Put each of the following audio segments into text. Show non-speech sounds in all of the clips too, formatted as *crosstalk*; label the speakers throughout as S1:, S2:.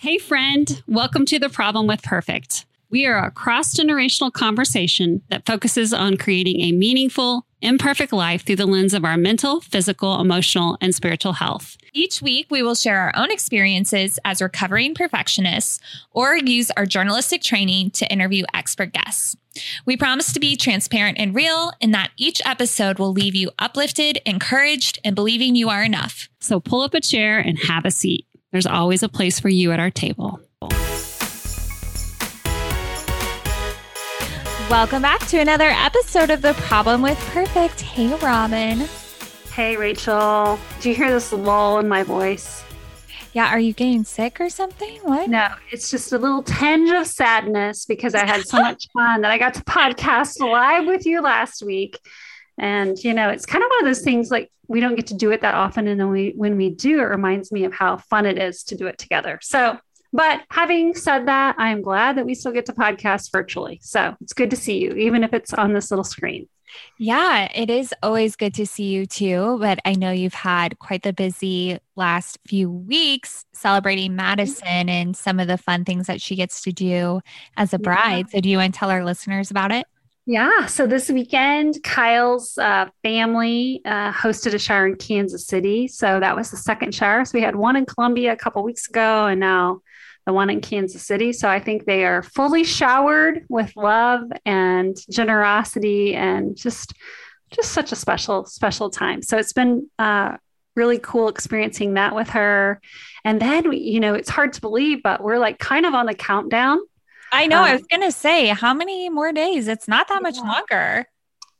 S1: Hey, friend, welcome to The Problem with Perfect. We are a cross generational conversation that focuses on creating a meaningful, imperfect life through the lens of our mental, physical, emotional, and spiritual health.
S2: Each week, we will share our own experiences as recovering perfectionists or use our journalistic training to interview expert guests. We promise to be transparent and real, and that each episode will leave you uplifted, encouraged, and believing you are enough.
S1: So pull up a chair and have a seat. There's always a place for you at our table.
S2: Welcome back to another episode of The Problem with Perfect. Hey, Robin.
S3: Hey, Rachel. Do you hear this lull in my voice?
S2: Yeah, are you getting sick or something? What?
S3: No, it's just a little tinge of sadness because I had so *laughs* much fun that I got to podcast live with you last week. And, you know, it's kind of one of those things like we don't get to do it that often. And then we, when we do, it reminds me of how fun it is to do it together. So, but having said that, I'm glad that we still get to podcast virtually. So it's good to see you, even if it's on this little screen.
S2: Yeah, it is always good to see you too. But I know you've had quite the busy last few weeks celebrating Madison and some of the fun things that she gets to do as a bride. Yeah. So, do you want to tell our listeners about it?
S3: Yeah. So this weekend, Kyle's uh, family uh, hosted a shower in Kansas City. So that was the second shower. So we had one in Columbia a couple weeks ago, and now the one in Kansas City. So I think they are fully showered with love and generosity and just just such a special special time. So it's been uh, really cool experiencing that with her. And then you know, it's hard to believe, but we're like kind of on the countdown
S2: I know. Um, I was going to say, how many more days? It's not that yeah. much longer.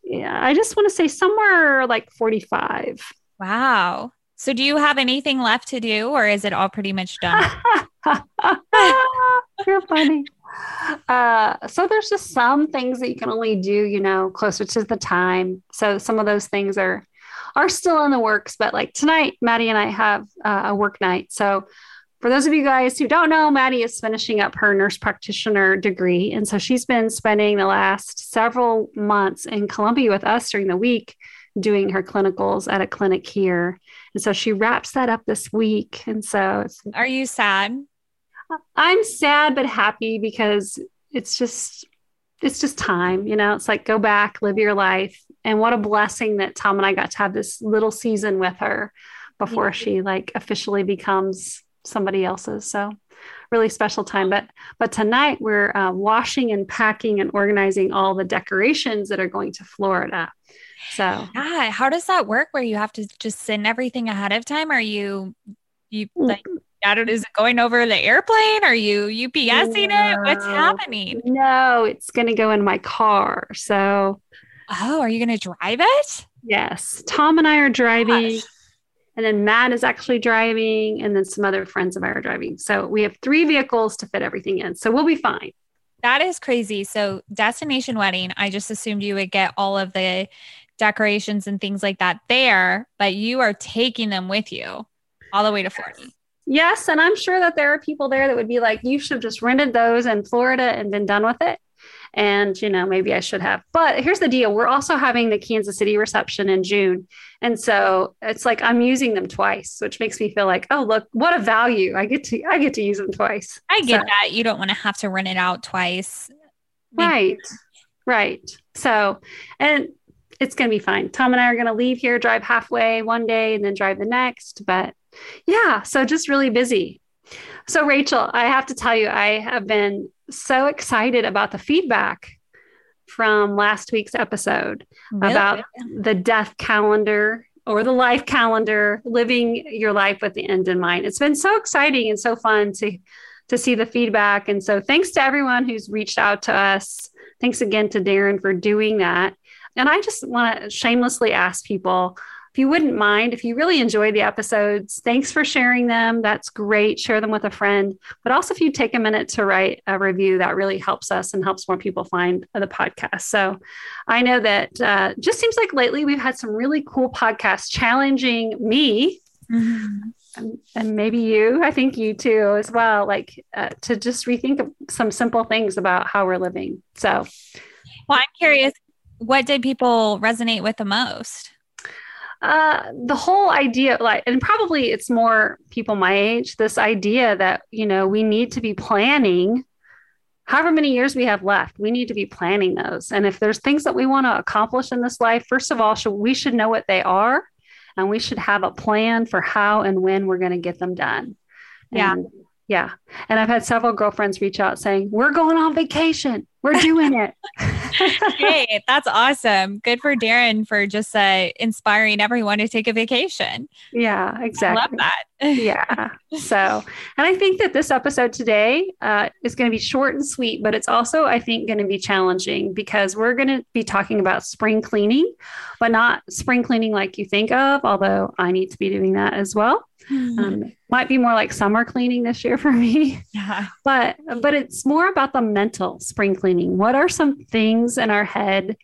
S3: Yeah. I just want to say somewhere like 45.
S2: Wow. So, do you have anything left to do, or is it all pretty much done? *laughs*
S3: You're funny. Uh, so there's just some things that you can only do, you know, closer to the time. So some of those things are are still in the works. But like tonight, Maddie and I have uh, a work night, so for those of you guys who don't know, Maddie is finishing up her nurse practitioner degree. And so she's been spending the last several months in Columbia with us during the week doing her clinicals at a clinic here. And so she wraps that up this week. And so
S2: Are you sad?
S3: I'm sad but happy because it's just it's just time, you know. It's like go back, live your life. And what a blessing that Tom and I got to have this little season with her before yeah. she like officially becomes somebody else's. So really special time. But but tonight we're uh, washing and packing and organizing all the decorations that are going to Florida. So
S2: yeah, how does that work? Where you have to just send everything ahead of time? Are you you like? I don't. Is it going over the airplane? Are you UPSing no, it? What's happening?
S3: No, it's going to go in my car. So,
S2: oh, are you going to drive it?
S3: Yes, Tom and I are driving. Gosh and then Matt is actually driving, and then some other friends of ours are driving. So we have three vehicles to fit everything in. So we'll be fine.
S2: That is crazy. So destination wedding, I just assumed you would get all of the decorations and things like that there, but you are taking them with you all the way to Florida.
S3: Yes, and I'm sure that there are people there that would be like, you should have just rented those in Florida and been done with it and you know maybe i should have. But here's the deal we're also having the kansas city reception in june. And so it's like i'm using them twice which makes me feel like oh look what a value. I get to i get to use them twice.
S2: I get so. that. You don't want to have to rent it out twice.
S3: Right. Right. So and it's going to be fine. Tom and i are going to leave here drive halfway one day and then drive the next. But yeah so just really busy so rachel i have to tell you i have been so excited about the feedback from last week's episode really? about the death calendar or the life calendar, living your life with the end in mind. It's been so exciting and so fun to to see the feedback. And so thanks to everyone who's reached out to us. Thanks again to Darren for doing that. And I just want to shamelessly ask people if you wouldn't mind, if you really enjoy the episodes, thanks for sharing them. That's great. Share them with a friend. But also, if you take a minute to write a review, that really helps us and helps more people find the podcast. So I know that uh, just seems like lately we've had some really cool podcasts challenging me. Mm-hmm. And, and, maybe you, I think you too, as well, like uh, to just rethink some simple things about how we're living. So,
S2: well, I'm curious, what did people resonate with the most?
S3: Uh, the whole idea, like, and probably it's more people my age, this idea that, you know, we need to be planning however many years we have left, we need to be planning those. And if there's things that we want to accomplish in this life, first of all, should, we should know what they are and we should have a plan for how and when we're going to get them done.
S2: Yeah.
S3: And, yeah. And I've had several girlfriends reach out saying, We're going on vacation. We're doing it. *laughs* *laughs*
S2: Great. That's awesome. Good for Darren for just uh, inspiring everyone to take a vacation.
S3: Yeah, exactly.
S2: I love that. *laughs*
S3: yeah. So, and I think that this episode today uh, is going to be short and sweet, but it's also, I think, going to be challenging because we're going to be talking about spring cleaning, but not spring cleaning like you think of, although I need to be doing that as well. Mm-hmm. Um, might be more like summer cleaning this year for me. *laughs* Yeah. But but it's more about the mental spring cleaning. What are some things in our head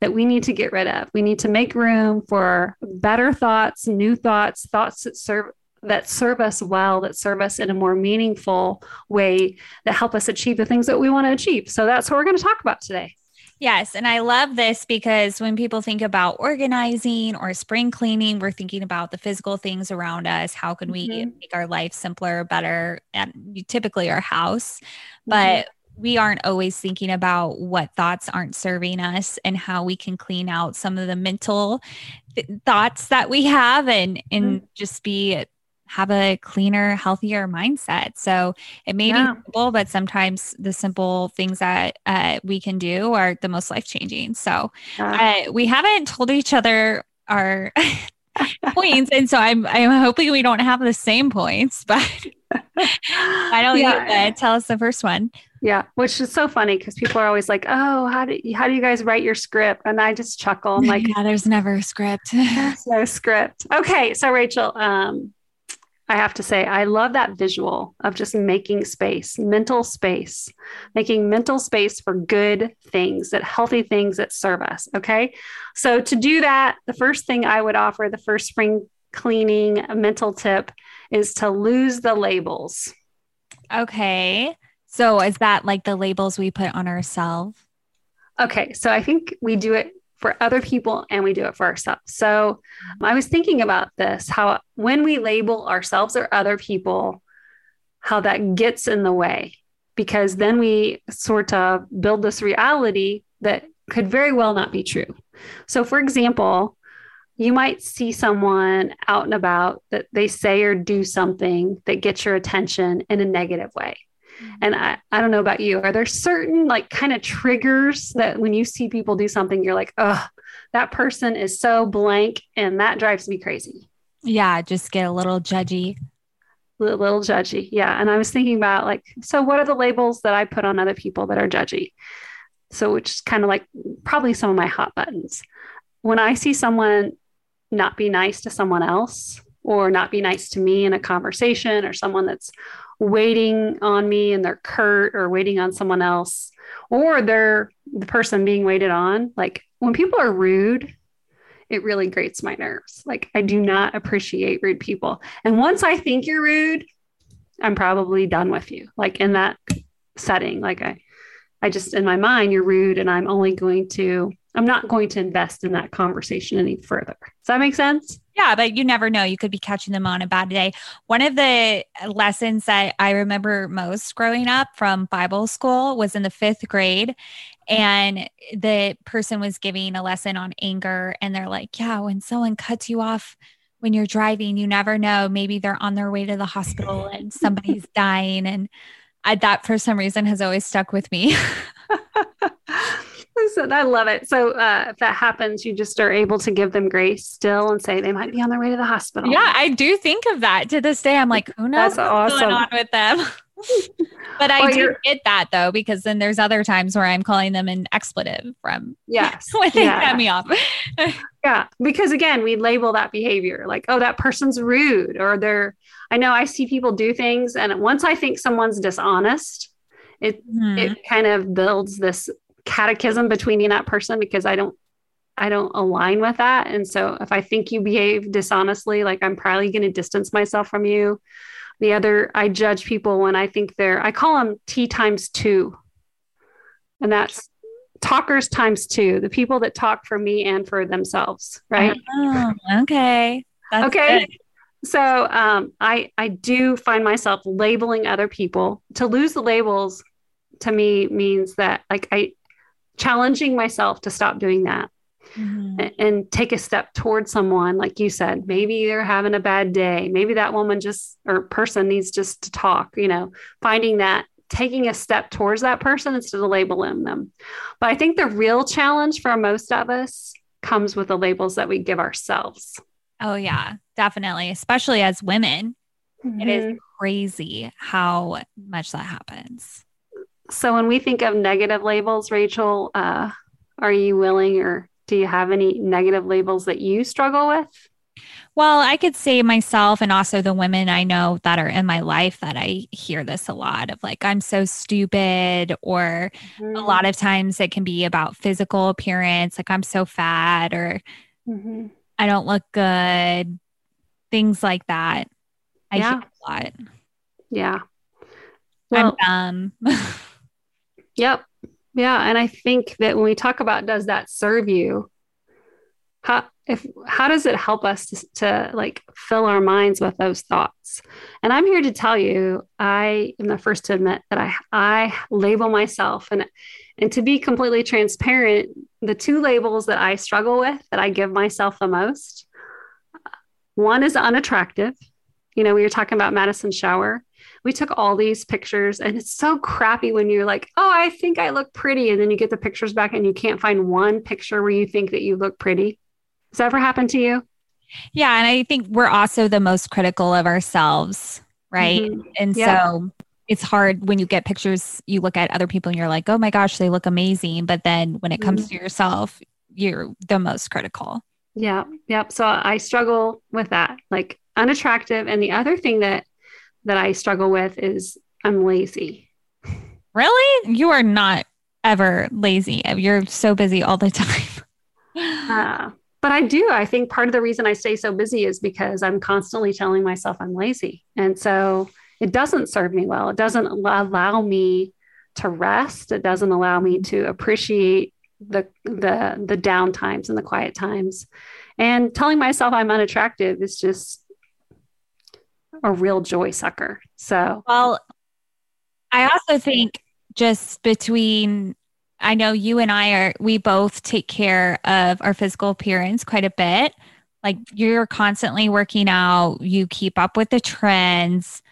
S3: that we need to get rid of? We need to make room for better thoughts, new thoughts, thoughts that serve that serve us well, that serve us in a more meaningful way, that help us achieve the things that we want to achieve. So that's what we're going to talk about today.
S2: Yes. And I love this because when people think about organizing or spring cleaning, we're thinking about the physical things around us. How can we mm-hmm. make our life simpler, better, and typically our house? Mm-hmm. But we aren't always thinking about what thoughts aren't serving us and how we can clean out some of the mental th- thoughts that we have and and mm-hmm. just be have a cleaner, healthier mindset. So it may yeah. be simple, but sometimes the simple things that uh, we can do are the most life changing. So yeah. uh, we haven't told each other our *laughs* points, and so I'm I'm hoping we don't have the same points. But I don't yeah. tell us the first one.
S3: Yeah, which is so funny because people are always like, "Oh, how do how do you guys write your script?" And I just chuckle. I'm like, *laughs*
S2: "Yeah, there's never a script.
S3: there's no script." Okay, so Rachel, um, I have to say, I love that visual of just making space, mental space, making mental space for good things, that healthy things that serve us. Okay. So, to do that, the first thing I would offer, the first spring cleaning mental tip is to lose the labels.
S2: Okay. So, is that like the labels we put on ourselves?
S3: Okay. So, I think we do it for other people and we do it for ourselves. So I was thinking about this how when we label ourselves or other people, how that gets in the way, because then we sort of build this reality that could very well not be true. So, for example, you might see someone out and about that they say or do something that gets your attention in a negative way. Mm-hmm. And I, I don't know about you. Are there certain like kind of triggers that when you see people do something, you're like, oh, that person is so blank and that drives me crazy.
S2: Yeah, just get a little judgy.
S3: A little, little judgy. Yeah. And I was thinking about like, so what are the labels that I put on other people that are judgy? So, which is kind of like probably some of my hot buttons. When I see someone not be nice to someone else or not be nice to me in a conversation or someone that's waiting on me and they're curt or waiting on someone else or they're the person being waited on. Like when people are rude it really grates my nerves. Like i do not appreciate rude people. And once i think you're rude i'm probably done with you. Like in that setting like i i just in my mind you're rude and i'm only going to i'm not going to invest in that conversation any further. Does that make sense
S2: yeah, but you never know. You could be catching them on a bad day. One of the lessons that I remember most growing up from Bible school was in the fifth grade. And the person was giving a lesson on anger. And they're like, Yeah, when someone cuts you off when you're driving, you never know. Maybe they're on their way to the hospital *laughs* and somebody's dying. And I, that, for some reason, has always stuck with me. *laughs*
S3: so I love it. So uh, if that happens, you just are able to give them grace still and say they might be on their way to the hospital.
S2: Yeah, I do think of that to this day. I'm like, who knows That's what's awesome. going on with them? *laughs* but I do get that though, because then there's other times where I'm calling them an expletive from
S3: yes *laughs*
S2: when they yeah. cut me off. *laughs*
S3: yeah, because again, we label that behavior like, oh, that person's rude, or they're. I know I see people do things, and once I think someone's dishonest, it hmm it kind of builds this catechism between me and that person because I don't I don't align with that. And so if I think you behave dishonestly, like I'm probably going to distance myself from you. The other, I judge people when I think they're, I call them T times two. And that's talkers times two, the people that talk for me and for themselves, right?
S2: Oh, okay.
S3: That's okay. Good. So um, I I do find myself labeling other people. To lose the labels to me means that like I challenging myself to stop doing that. Mm-hmm. And, and take a step towards someone like you said maybe they're having a bad day maybe that woman just or person needs just to talk you know finding that taking a step towards that person instead of labeling them. But I think the real challenge for most of us comes with the labels that we give ourselves.
S2: Oh, yeah, definitely. Especially as women, mm-hmm. it is mm-hmm. crazy how much that happens.
S3: So, when we think of negative labels, Rachel, uh, are you willing or do you have any negative labels that you struggle with?
S2: Well, I could say myself and also the women I know that are in my life that I hear this a lot of like, I'm so stupid, or mm-hmm. a lot of times it can be about physical appearance, like I'm so fat, or mm-hmm. I don't look good, things like that. I yeah. hear a lot.
S3: Yeah.
S2: Well, I'm dumb. *laughs*
S3: yep. Yeah. And I think that when we talk about does that serve you, how if how does it help us to, to like fill our minds with those thoughts and i'm here to tell you i am the first to admit that i i label myself and and to be completely transparent the two labels that i struggle with that i give myself the most one is unattractive you know we were talking about madison shower we took all these pictures and it's so crappy when you're like oh i think i look pretty and then you get the pictures back and you can't find one picture where you think that you look pretty has that ever happened to you?
S2: Yeah. And I think we're also the most critical of ourselves, right? Mm-hmm. And yeah. so it's hard when you get pictures, you look at other people and you're like, oh my gosh, they look amazing. But then when it comes mm-hmm. to yourself, you're the most critical.
S3: Yeah. Yep. So I struggle with that, like unattractive. And the other thing that that I struggle with is I'm lazy.
S2: Really? You are not ever lazy. You're so busy all the *laughs* time.
S3: uh, but I do. I think part of the reason I stay so busy is because I'm constantly telling myself I'm lazy. And so it doesn't serve me well. It doesn't allow me to rest. It doesn't allow me to appreciate the the the down times and the quiet times. And telling myself I'm unattractive is just a real joy sucker. So
S2: well, I also think just between I know you and I are, we both take care of our physical appearance quite a bit. Like you're constantly working out, you keep up with the trends.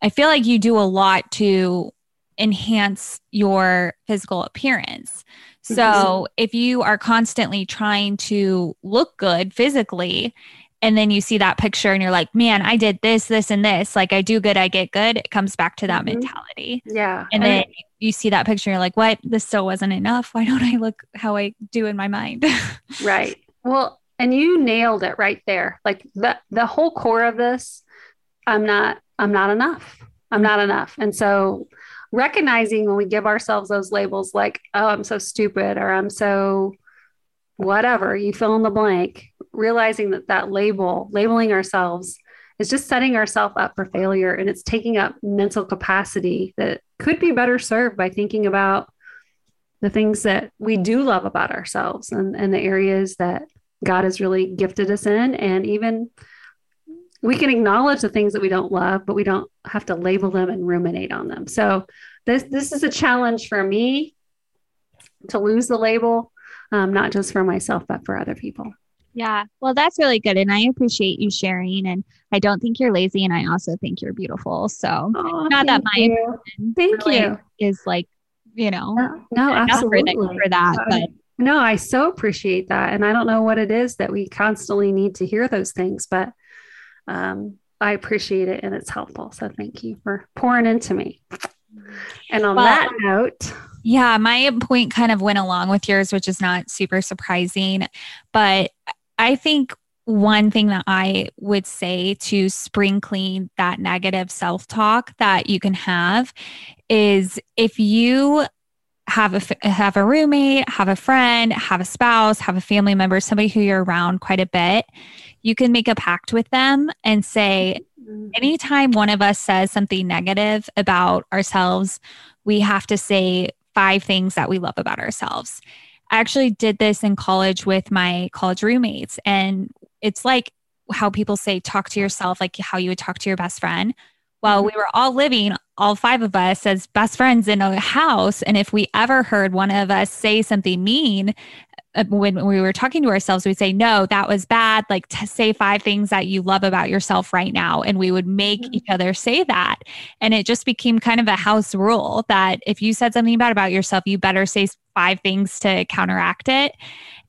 S2: I feel like you do a lot to enhance your physical appearance. So mm-hmm. if you are constantly trying to look good physically, and then you see that picture and you're like, man, I did this, this, and this. Like I do good, I get good. It comes back to that mm-hmm. mentality.
S3: Yeah.
S2: And then you see that picture, you're like, what? This still wasn't enough. Why don't I look how I do in my mind? *laughs*
S3: right. Well, and you nailed it right there. Like the the whole core of this, I'm not, I'm not enough. I'm not enough. And so recognizing when we give ourselves those labels like, oh, I'm so stupid or I'm so whatever, you fill in the blank, realizing that that label, labeling ourselves is just setting ourselves up for failure and it's taking up mental capacity that could be better served by thinking about the things that we do love about ourselves and, and the areas that God has really gifted us in. And even we can acknowledge the things that we don't love, but we don't have to label them and ruminate on them. So this this is a challenge for me to lose the label, um, not just for myself, but for other people.
S2: Yeah. Well, that's really good. And I appreciate you sharing. And I don't think you're lazy. And I also think you're beautiful. So, oh, not that my
S3: you. thank really you
S2: is like, you know,
S3: no, no absolutely
S2: for, that. But
S3: no, I so appreciate that. And I don't know what it is that we constantly need to hear those things, but um, I appreciate it and it's helpful. So, thank you for pouring into me. And on well, that note,
S2: yeah, my point kind of went along with yours, which is not super surprising. But I think one thing that I would say to spring clean that negative self talk that you can have is if you have a have a roommate, have a friend, have a spouse, have a family member, somebody who you're around quite a bit, you can make a pact with them and say mm-hmm. anytime one of us says something negative about ourselves, we have to say five things that we love about ourselves. I actually did this in college with my college roommates. And it's like how people say, talk to yourself, like how you would talk to your best friend. Well, mm-hmm. we were all living, all five of us, as best friends in a house. And if we ever heard one of us say something mean, when we were talking to ourselves, we'd say, No, that was bad. Like, to say five things that you love about yourself right now. And we would make mm-hmm. each other say that. And it just became kind of a house rule that if you said something bad about yourself, you better say five things to counteract it.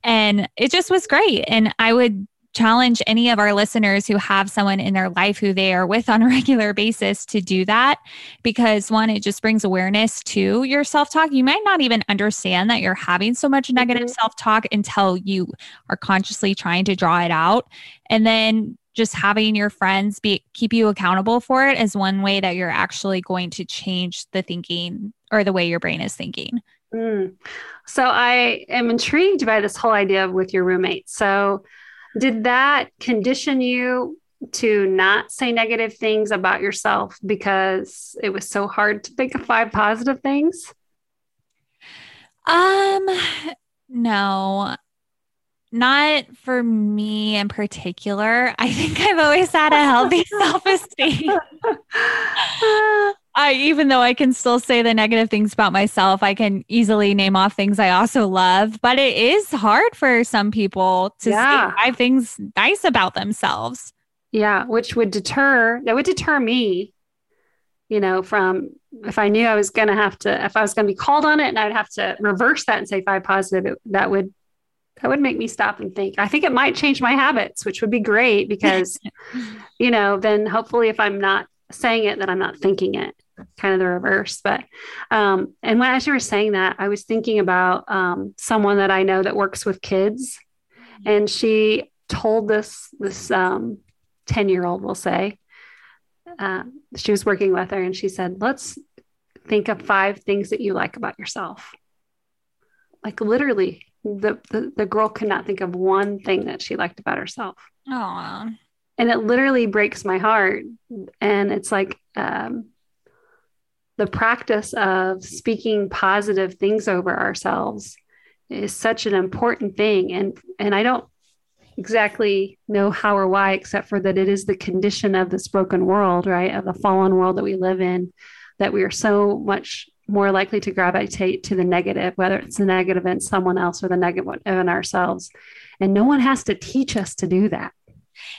S2: And it just was great. And I would challenge any of our listeners who have someone in their life who they are with on a *laughs* regular basis to do that because one it just brings awareness to your self-talk you might not even understand that you're having so much negative mm-hmm. self-talk until you are consciously trying to draw it out and then just having your friends be keep you accountable for it is one way that you're actually going to change the thinking or the way your brain is thinking
S3: mm. so i am intrigued by this whole idea with your roommate so did that condition you to not say negative things about yourself because it was so hard to think of five positive things?
S2: Um, no, not for me in particular. I think I've always had a healthy *laughs* self esteem. *laughs* I even though I can still say the negative things about myself, I can easily name off things I also love. But it is hard for some people to yeah. say five things nice about themselves.
S3: Yeah, which would deter that would deter me, you know, from if I knew I was gonna have to if I was gonna be called on it and I'd have to reverse that and say five positive, it, that would that would make me stop and think. I think it might change my habits, which would be great because, *laughs* you know, then hopefully if I'm not saying it, that I'm not thinking it kind of the reverse. But um, and when as you were saying that, I was thinking about um, someone that I know that works with kids, and she told this this um, ten year old, we'll say, uh, she was working with her, and she said, "Let's think of five things that you like about yourself." Like literally, the, the the girl could not think of one thing that she liked about herself.
S2: Aww.
S3: And it literally breaks my heart. And it's like, um, the practice of speaking positive things over ourselves is such an important thing. And and i don't exactly know how or why except for that it is the condition of this broken world right? Of the fallen world that we live in that we are so much more likely to gravitate to the negative whether it's the negative in someone else or the negative in ourselves. And no one has to teach us to do that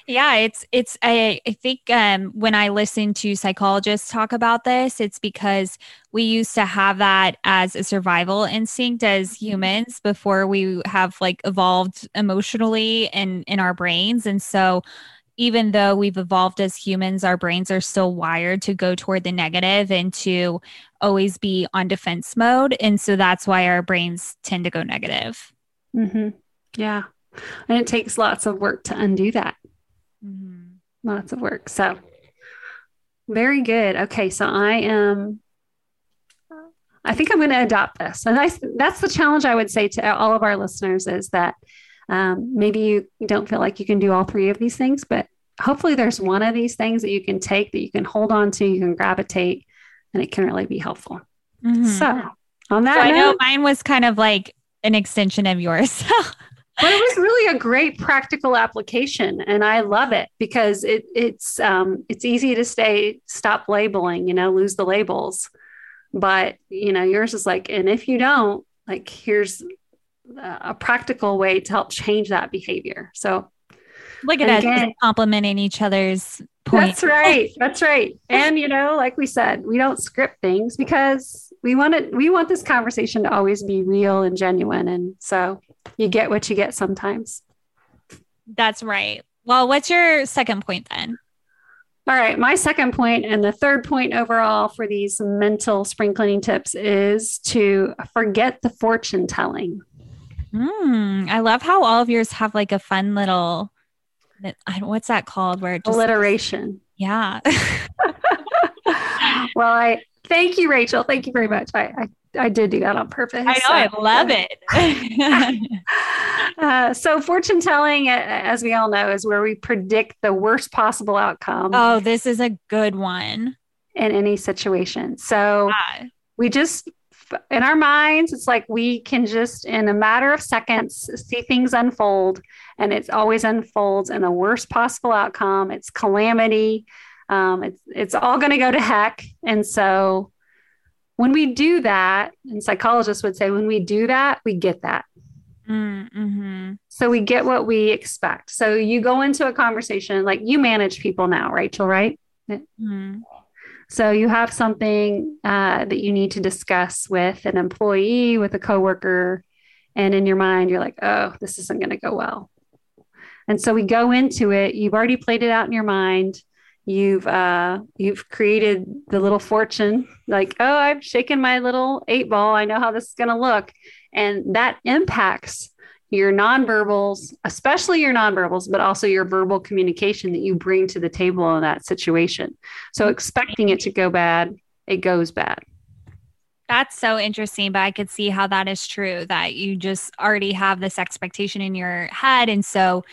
S2: yeah, it's it's I, I think um, when I listen to psychologists talk about this, it's because we used to have that as a survival instinct as mm-hmm. humans before we have like evolved emotionally and in our brains, and so even though we've evolved as humans, our brains are still wired to go toward the negative and to always be on defense mode, and so that's why our brains tend to go negative.
S3: Mm-hmm. Yeah, and it takes lots of work to undo that. Mm-hmm. Lots of work. So, very good. Okay, so I am. I think I'm going to adopt this, and I, that's the challenge I would say to all of our listeners is that um, maybe you don't feel like you can do all three of these things, but hopefully there's one of these things that you can take that you can hold on to, you can gravitate, and it can really be helpful. Mm-hmm. So, on that, so
S2: I know mine was kind of like an extension of yours. *laughs*
S3: but it was really a great practical application and i love it because it, it's um, it's easy to stay stop labeling you know lose the labels. But you know yours is like and if you don't like here's a practical way to help change that behavior. So
S2: look at us complimenting each other's
S3: points. that's right. *laughs* That's right. And you know like we said we don't script things because we want it we want this conversation to always be real and genuine and so you get what you get sometimes.
S2: That's right. Well, what's your second point then?
S3: All right. My second point and the third point overall for these mental spring cleaning tips is to forget the fortune telling.
S2: Mm, I love how all of yours have like a fun little, what's that called? Where
S3: it just, alliteration.
S2: Yeah. *laughs* *laughs*
S3: well, I thank you, Rachel. Thank you very much. I, I I did do that on purpose.
S2: I know, so, I love
S3: it. *laughs* *laughs* uh, so, fortune telling, as we all know, is where we predict the worst possible outcome.
S2: Oh, this is a good one
S3: in any situation. So, yeah. we just in our minds, it's like we can just, in a matter of seconds, see things unfold, and it always unfolds in the worst possible outcome. It's calamity. Um, it's it's all going to go to heck. And so, when we do that, and psychologists would say, when we do that, we get that. Mm-hmm. So we get what we expect. So you go into a conversation like you manage people now, Rachel, right? Mm-hmm. So you have something uh, that you need to discuss with an employee, with a coworker, and in your mind, you're like, oh, this isn't going to go well. And so we go into it. You've already played it out in your mind. You've uh, you've created the little fortune, like, oh, I've shaken my little eight ball. I know how this is going to look, and that impacts your nonverbals, especially your nonverbals, but also your verbal communication that you bring to the table in that situation. So expecting it to go bad, it goes bad.
S2: That's so interesting, but I could see how that is true that you just already have this expectation in your head. And so,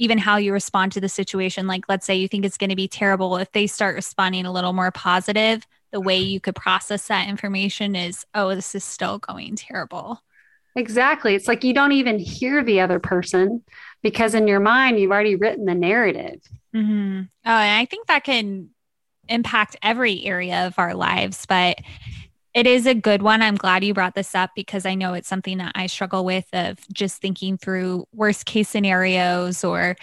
S2: even how you respond to the situation, like let's say you think it's going to be terrible, if they start responding a little more positive, the way you could process that information is, oh, this is still going terrible.
S3: Exactly. It's like you don't even hear the other person because in your mind, you've already written the narrative.
S2: Mm-hmm. Oh, and I think that can impact every area of our lives, but it is a good one. I'm glad you brought this up because I know it's something that I struggle with of just thinking through worst case scenarios or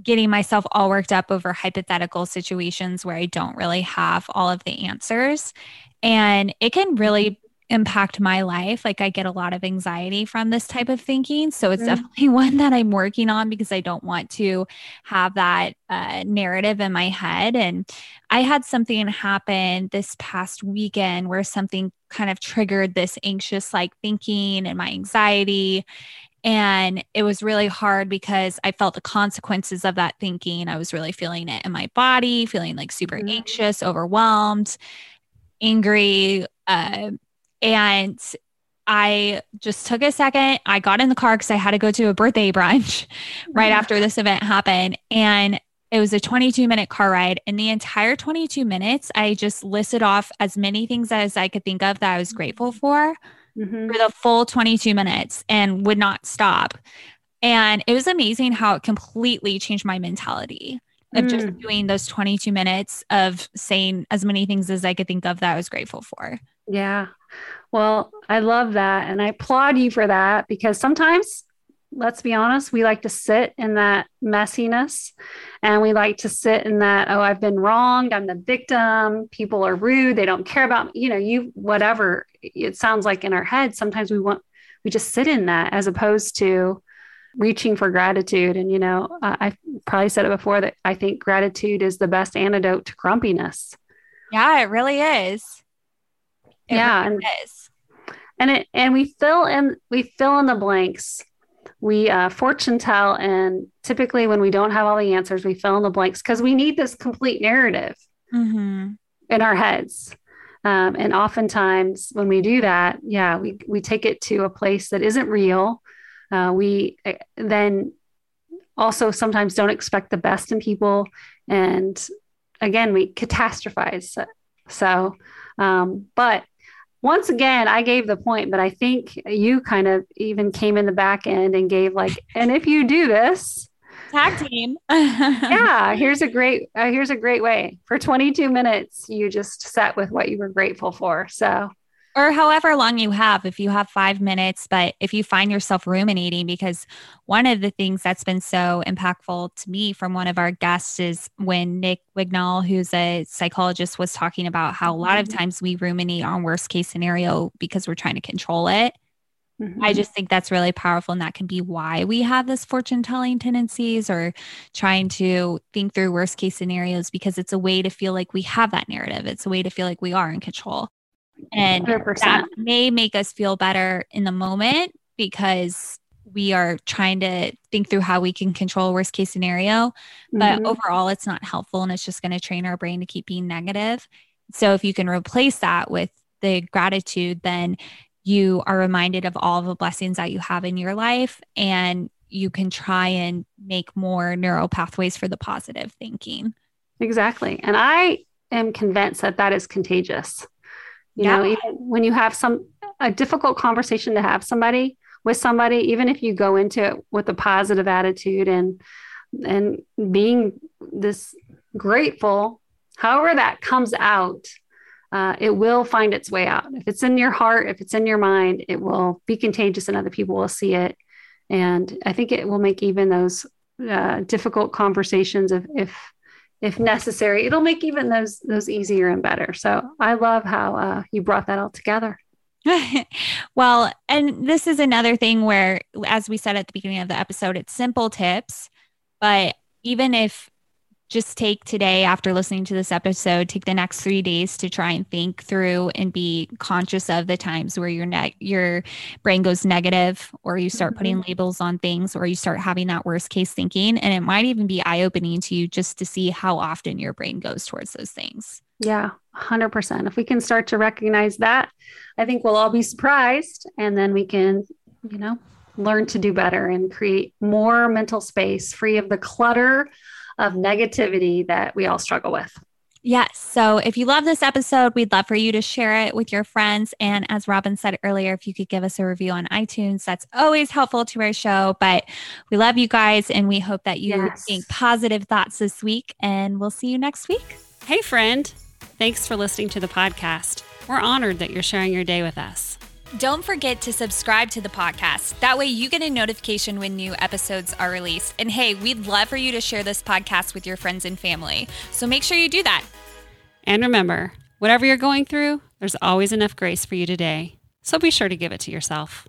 S2: getting myself all worked up over hypothetical situations where I don't really have all of the answers. And it can really impact my life. Like I get a lot of anxiety from this type of thinking. So it's mm. definitely *laughs* one that I'm working on because I don't want to have that uh, narrative in my head. And I had something happen this past weekend where something kind of triggered this anxious like thinking and my anxiety. And it was really hard because I felt the consequences of that thinking. I was really feeling it in my body, feeling like super mm. anxious, overwhelmed, angry, uh, and I just took a second. I got in the car because I had to go to a birthday brunch *laughs* right after this event happened. And it was a 22 minute car ride. And the entire 22 minutes, I just listed off as many things as I could think of that I was grateful for mm-hmm. for the full 22 minutes and would not stop. And it was amazing how it completely changed my mentality of mm. just doing those 22 minutes of saying as many things as I could think of that I was grateful for.
S3: Yeah. Well, I love that. And I applaud you for that because sometimes, let's be honest, we like to sit in that messiness and we like to sit in that, oh, I've been wronged. I'm the victim. People are rude. They don't care about me. You know, you, whatever it sounds like in our head. Sometimes we want, we just sit in that as opposed to reaching for gratitude. And, you know, I, I probably said it before that I think gratitude is the best antidote to grumpiness.
S2: Yeah, it really is.
S3: It yeah, really and, and it and we fill in we fill in the blanks. We uh, fortune tell, and typically when we don't have all the answers, we fill in the blanks because we need this complete narrative mm-hmm. in our heads. Um, and oftentimes when we do that, yeah, we we take it to a place that isn't real. Uh, we eh, then also sometimes don't expect the best in people, and again, we catastrophize. So, um, but once again, I gave the point, but I think you kind of even came in the back end and gave like, and if you do this,
S2: tag team. *laughs*
S3: yeah, here's a great uh, here's a great way. For 22 minutes, you just sat with what you were grateful for. So
S2: or however long you have, if you have five minutes, but if you find yourself ruminating, because one of the things that's been so impactful to me from one of our guests is when Nick Wignall, who's a psychologist, was talking about how a lot of mm-hmm. times we ruminate on worst case scenario because we're trying to control it. Mm-hmm. I just think that's really powerful. And that can be why we have this fortune telling tendencies or trying to think through worst case scenarios because it's a way to feel like we have that narrative. It's a way to feel like we are in control. And 100%. that may make us feel better in the moment because we are trying to think through how we can control worst case scenario. But mm-hmm. overall, it's not helpful and it's just going to train our brain to keep being negative. So if you can replace that with the gratitude, then you are reminded of all the blessings that you have in your life and you can try and make more neural pathways for the positive thinking.
S3: Exactly. And I am convinced that that is contagious You yeah. know, even when you have some a difficult conversation to have somebody with somebody, even if you go into it with a positive attitude and and being this grateful, however that comes out, uh, it will find its way out. If it's in your heart, if it's in your mind, it will be contagious and other people will see it. And I think it will make even those uh, difficult conversations, if, if if necessary, it'll make even those those easier and better. So I love how uh, you brought that all together. *laughs*
S2: well, and this is another thing where, as we said at the beginning of the episode, it's simple tips, but even if just take today after listening to this episode take the next three days to try and think through and be conscious of the times where your net your brain goes negative or you start mm-hmm. putting labels on things or you start having that worst case thinking. And it might even be eye-opening to you just to see how often your brain goes towards those things.
S3: Yeah 100% if we can start to recognize that i think we'll all be surprised and then we can you know learn to do better and create more mental space free of the clutter of negativity that we all struggle with.
S2: Yes. So if you love this episode, we'd love for you to share it with your friends. And as Robin said earlier, if you could give us a review on iTunes, that's always helpful to our show. But we love you guys and we hope that you yes. think positive thoughts this week. And we'll see you next week.
S1: Hey, friend. Thanks for listening to the podcast. We're honored that you're sharing your day with us.
S2: Don't forget to subscribe to the podcast. That way, you get a notification when new episodes are released. And hey, we'd love for you to share this podcast with your friends and family. So make sure you do that.
S1: And remember, whatever you're going through, there's always enough grace for you today. So be sure to give it to yourself.